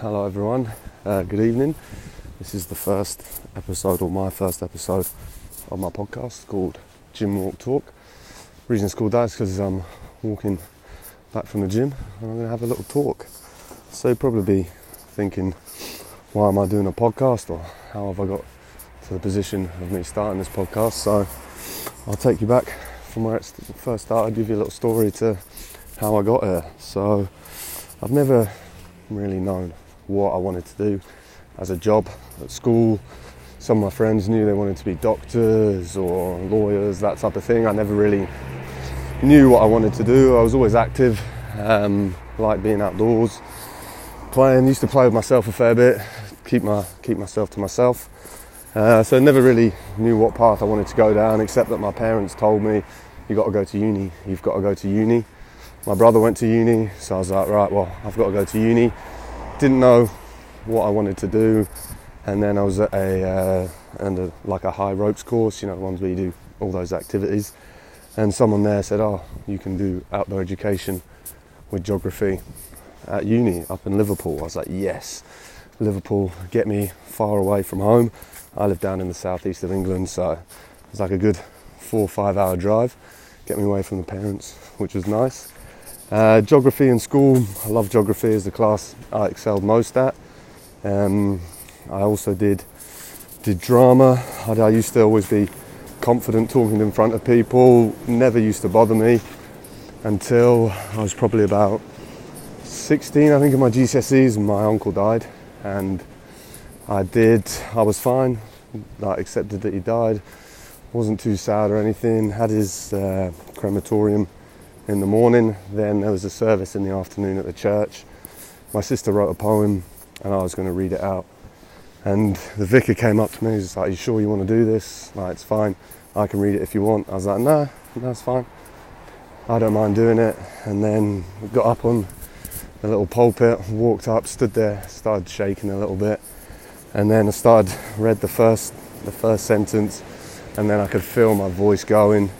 hello everyone. Uh, good evening. This is the first episode, or my first episode, of my podcast called Gym Walk Talk. The reason it's called that is because I'm walking back from the gym and I'm going to have a little talk. So you'll probably be thinking, why am I doing a podcast, or how have I got to the position of me starting this podcast? So I'll take you back from where it first started, give you a little story to how I got here. So I've never really known what I wanted to do as a job at school. Some of my friends knew they wanted to be doctors or lawyers, that type of thing. I never really knew what I wanted to do. I was always active, um, like being outdoors, playing. Used to play with myself a fair bit, keep my keep myself to myself. Uh, so I never really knew what path I wanted to go down, except that my parents told me, "You got to go to uni. You've got to go to uni." my brother went to uni, so I was like, right, well, I've got to go to uni. Didn't know what I wanted to do, and then I was at a uh, and like a high ropes course, you know, the ones where you do all those activities. And someone there said, oh, you can do outdoor education with geography at uni up in Liverpool. I was like, yes, Liverpool, get me far away from home. I live down in the southeast of England, so it was like a good four or five hour drive, get me away from the parents, which was nice. Uh, geography in school, I love geography as the class I excelled most at. Um, I also did did drama. I, I, used to always be confident talking in front of people. Never used to bother me until I was probably about 16, I think, in my GCSEs. My uncle died, and I did. I was fine. I accepted that he died. wasn't too sad or anything. Had his uh, crematorium in the morning. Then there was a service in the afternoon at the church. My sister wrote a poem and I was going to read it out. And the vicar came up to me, he's like, Are you sure you want to do this? Like, it's fine. I can read it if you want. I was like, No, that's fine. I don't mind doing it. And then got up on the little pulpit, walked up, stood there, started shaking a little bit. And then I started, read the first, the first sentence, and then I could feel my voice going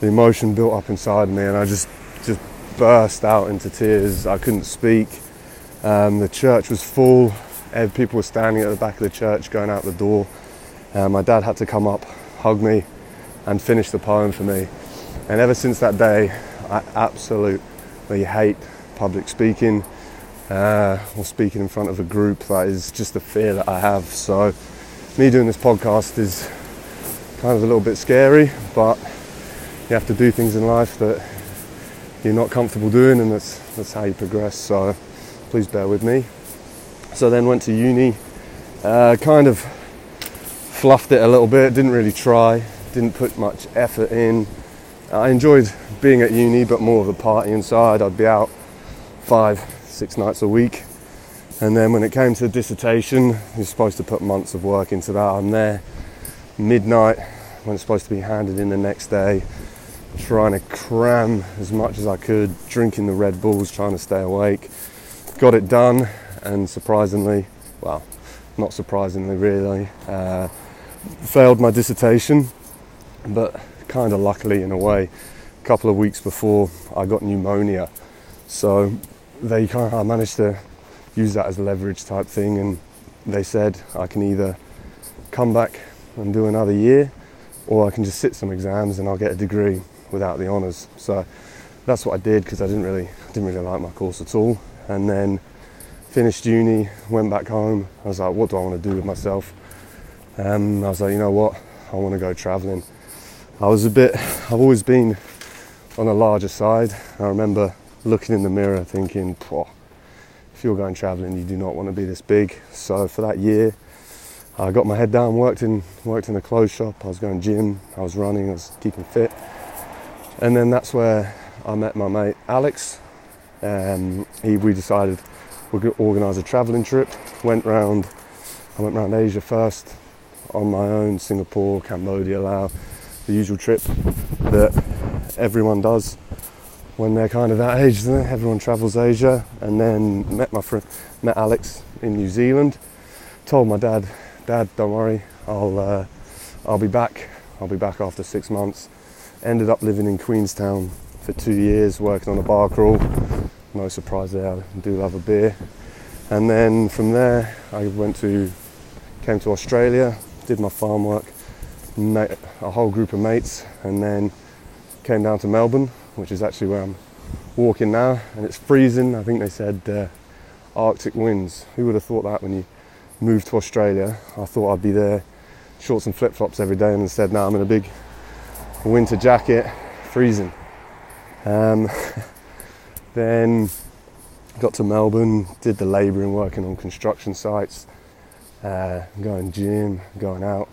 the emotion built up inside me, and I just just burst out into tears. I couldn't speak. Um, the church was full. People were standing at the back of the church, going out the door. Uh, my dad had to come up, hug me, and finish the poem for me. And ever since that day, I absolutely hate public speaking uh, or speaking in front of a group. That is just a fear that I have. So, me doing this podcast is kind of a little bit scary, but you have to do things in life that you're not comfortable doing, and that's that's how you progress. So please bear with me. So then went to uni, uh, kind of fluffed it a little bit. Didn't really try. Didn't put much effort in. I enjoyed being at uni, but more of the party inside. I'd be out five, six nights a week. And then when it came to the dissertation, you're supposed to put months of work into that. I'm there midnight when it's supposed to be handed in the next day trying to cram as much as I could, drinking the Red Bulls, trying to stay awake. Got it done, and surprisingly, well, not surprisingly, really, uh, failed my dissertation, but kind of luckily in a way. A couple of weeks before, I got pneumonia, so they kind of I managed to use that as a leverage type thing, and they said I can either come back and do another year, or I can just sit some exams and I'll get a degree without the honours. So that's what I did because I didn't really didn't really like my course at all. And then finished uni, went back home. I was like, what do I want to do with myself? Um, I was like, you know what? I want to go travelling. I was a bit. I've always been on a larger side. I remember looking in the mirror thinking, if you're going travelling, you do not want to be this big. So for that year, I got my head down, worked in worked in a clothes shop. I was going gym, I was running, I was keeping fit. And then that's where I met my mate Alex. Um, he, we decided we could organise a travelling trip. Went round, I went round Asia first on my own, Singapore, Cambodia, Laos, the usual trip that everyone does when they're kind of that age. Everyone travels Asia, and then met my friend, met Alex in New Zealand. Told my dad, Dad, don't worry, I'll uh, I'll be back. I'll be back after six months Ended up living in Queenstown for two years, working on a bar crawl. No surprise there, I do love a beer. And then from there, I went to, came to Australia, did my farm work, met a whole group of mates, and then came down to Melbourne, which is actually where I'm walking now. And it's freezing. I think they said uh, Arctic winds. Who would have thought that when you moved to Australia? I thought I'd be there, shorts and flip flops every day, and instead now I'm in a big winter jacket, freezing. Um, then got to Melbourne, did the labouring, working on construction sites, uh, going gym, going out,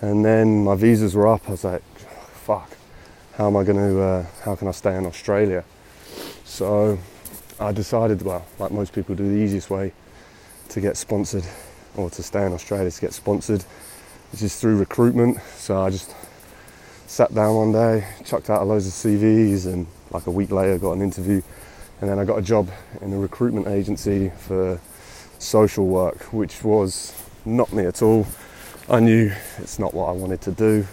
and then my visas were up. I was like, "Fuck, how am I going to? Uh, how can I stay in Australia?" So I decided, well, like most people do, the easiest way to get sponsored or to stay in Australia to get sponsored, which is through recruitment. So I just sat down one day, chucked out a loads of CVs, and like a week later got an interview and then I got a job in a recruitment agency for social work, which was not me at all. I knew it's not what I wanted to do.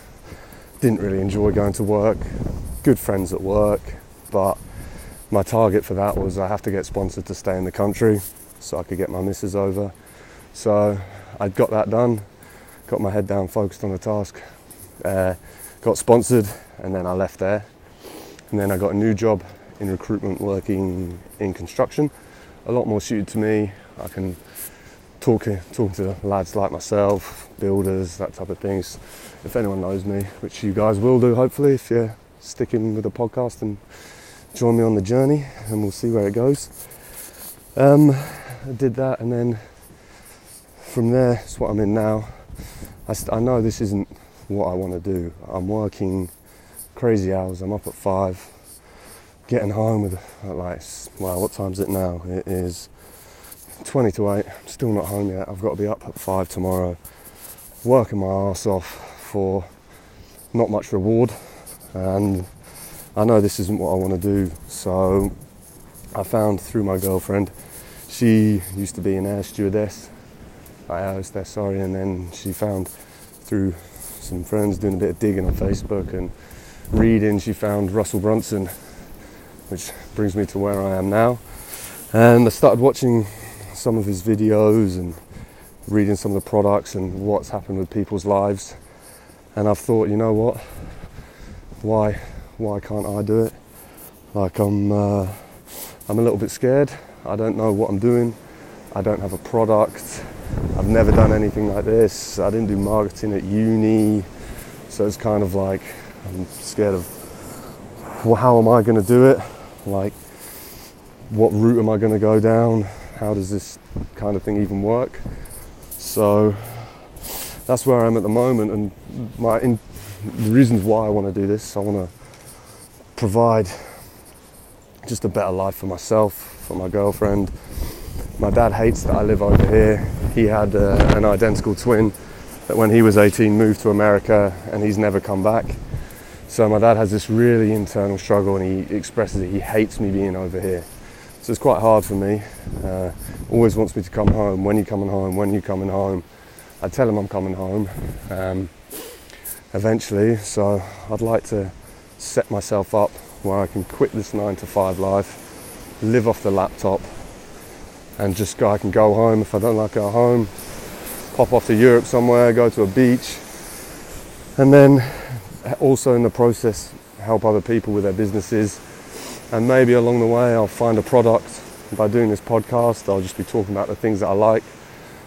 Didn't really enjoy going to work. Good friends at work, but my target for that was I have to get sponsored to stay in the country so I could get my missus over. So I'd got that done, got my head down, focused on the task, uh, got sponsored, and then I left there. And then I got a new job in recruitment working in construction. A lot more suited to me. I can talk, talk to lads like myself, builders, that type of things. If anyone knows me, which you guys will do hopefully if you're sticking with the podcast and join me on the journey and we'll see where it goes. Um, I did that and then from there, it's what I'm in now. I, st- I know this isn't what I want to do. I'm working crazy hours. I'm up at five, getting home with like well what time is it now? It is 20 to 8 I'm still not home yet. I've got to be up at 5 tomorrow working my ass off for not much reward. And I know this isn't what I want to do so I found through my girlfriend she used to be an air stewardess. Air hostess sorry. And then she found through some friends doing a bit of digging on Facebook and reading she found Russell Brunson which brings me to where I am now. And I started watching some of his videos and reading some of the products and what's happened with people's lives. And I've thought, you know what? Why, why can't I do it? Like I'm, uh, I'm a little bit scared. I don't know what I'm doing. I don't have a product. I've never done anything like this. I didn't do marketing at uni, so it's kind of like I'm scared of well, how am I going to do it? like what route am I going to go down? How does this kind of thing even work? So that's where I am at the moment, and my in, the reasons why I want to do this, I want to provide just a better life for myself, for my girlfriend. My dad hates that I live over here. He had uh, an identical twin that when he was 18 moved to America and he's never come back. So my dad has this really internal struggle, and he expresses it. He hates me being over here. So it's quite hard for me. Uh, always wants me to come home. When you coming home? When you coming home? I tell him I'm coming home um, eventually. So I'd like to set myself up where I can quit this nine to five life, live off the laptop, and just. I can go home if I don't like go home. Pop off to Europe somewhere, go to a beach, and then also in the process help other people with their businesses and maybe along the way I'll find a product by doing this podcast I'll just be talking about the things that I like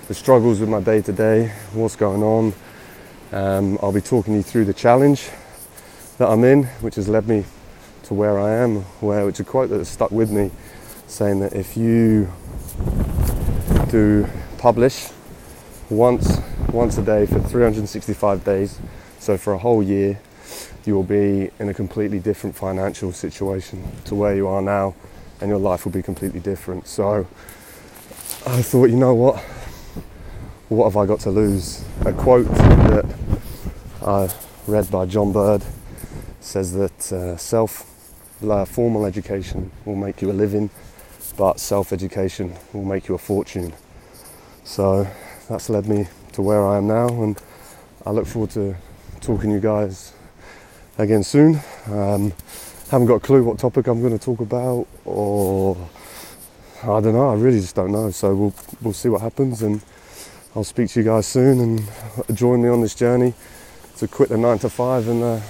the struggles with my day to day what's going on um, I'll be talking you through the challenge that I'm in which has led me to where I am where which is a quote that has stuck with me saying that if you do publish once once a day for 365 days so for a whole year you will be in a completely different financial situation to where you are now, and your life will be completely different. So I thought, you know what? What have I got to lose? A quote that I read by John Bird says that uh, self uh, formal education will make you a living, but self education will make you a fortune. So that's led me to where I am now, and I look forward to talking to you guys again soon. Um, haven't got a clue what topic I'm going to talk about or I don't know. I really just don't know. So we'll we'll see what happens, and I'll speak to you guys soon, and join me on this journey to quit the nine to five and the,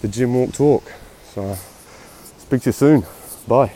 the gym walk talk. So speak to you soon. Bye.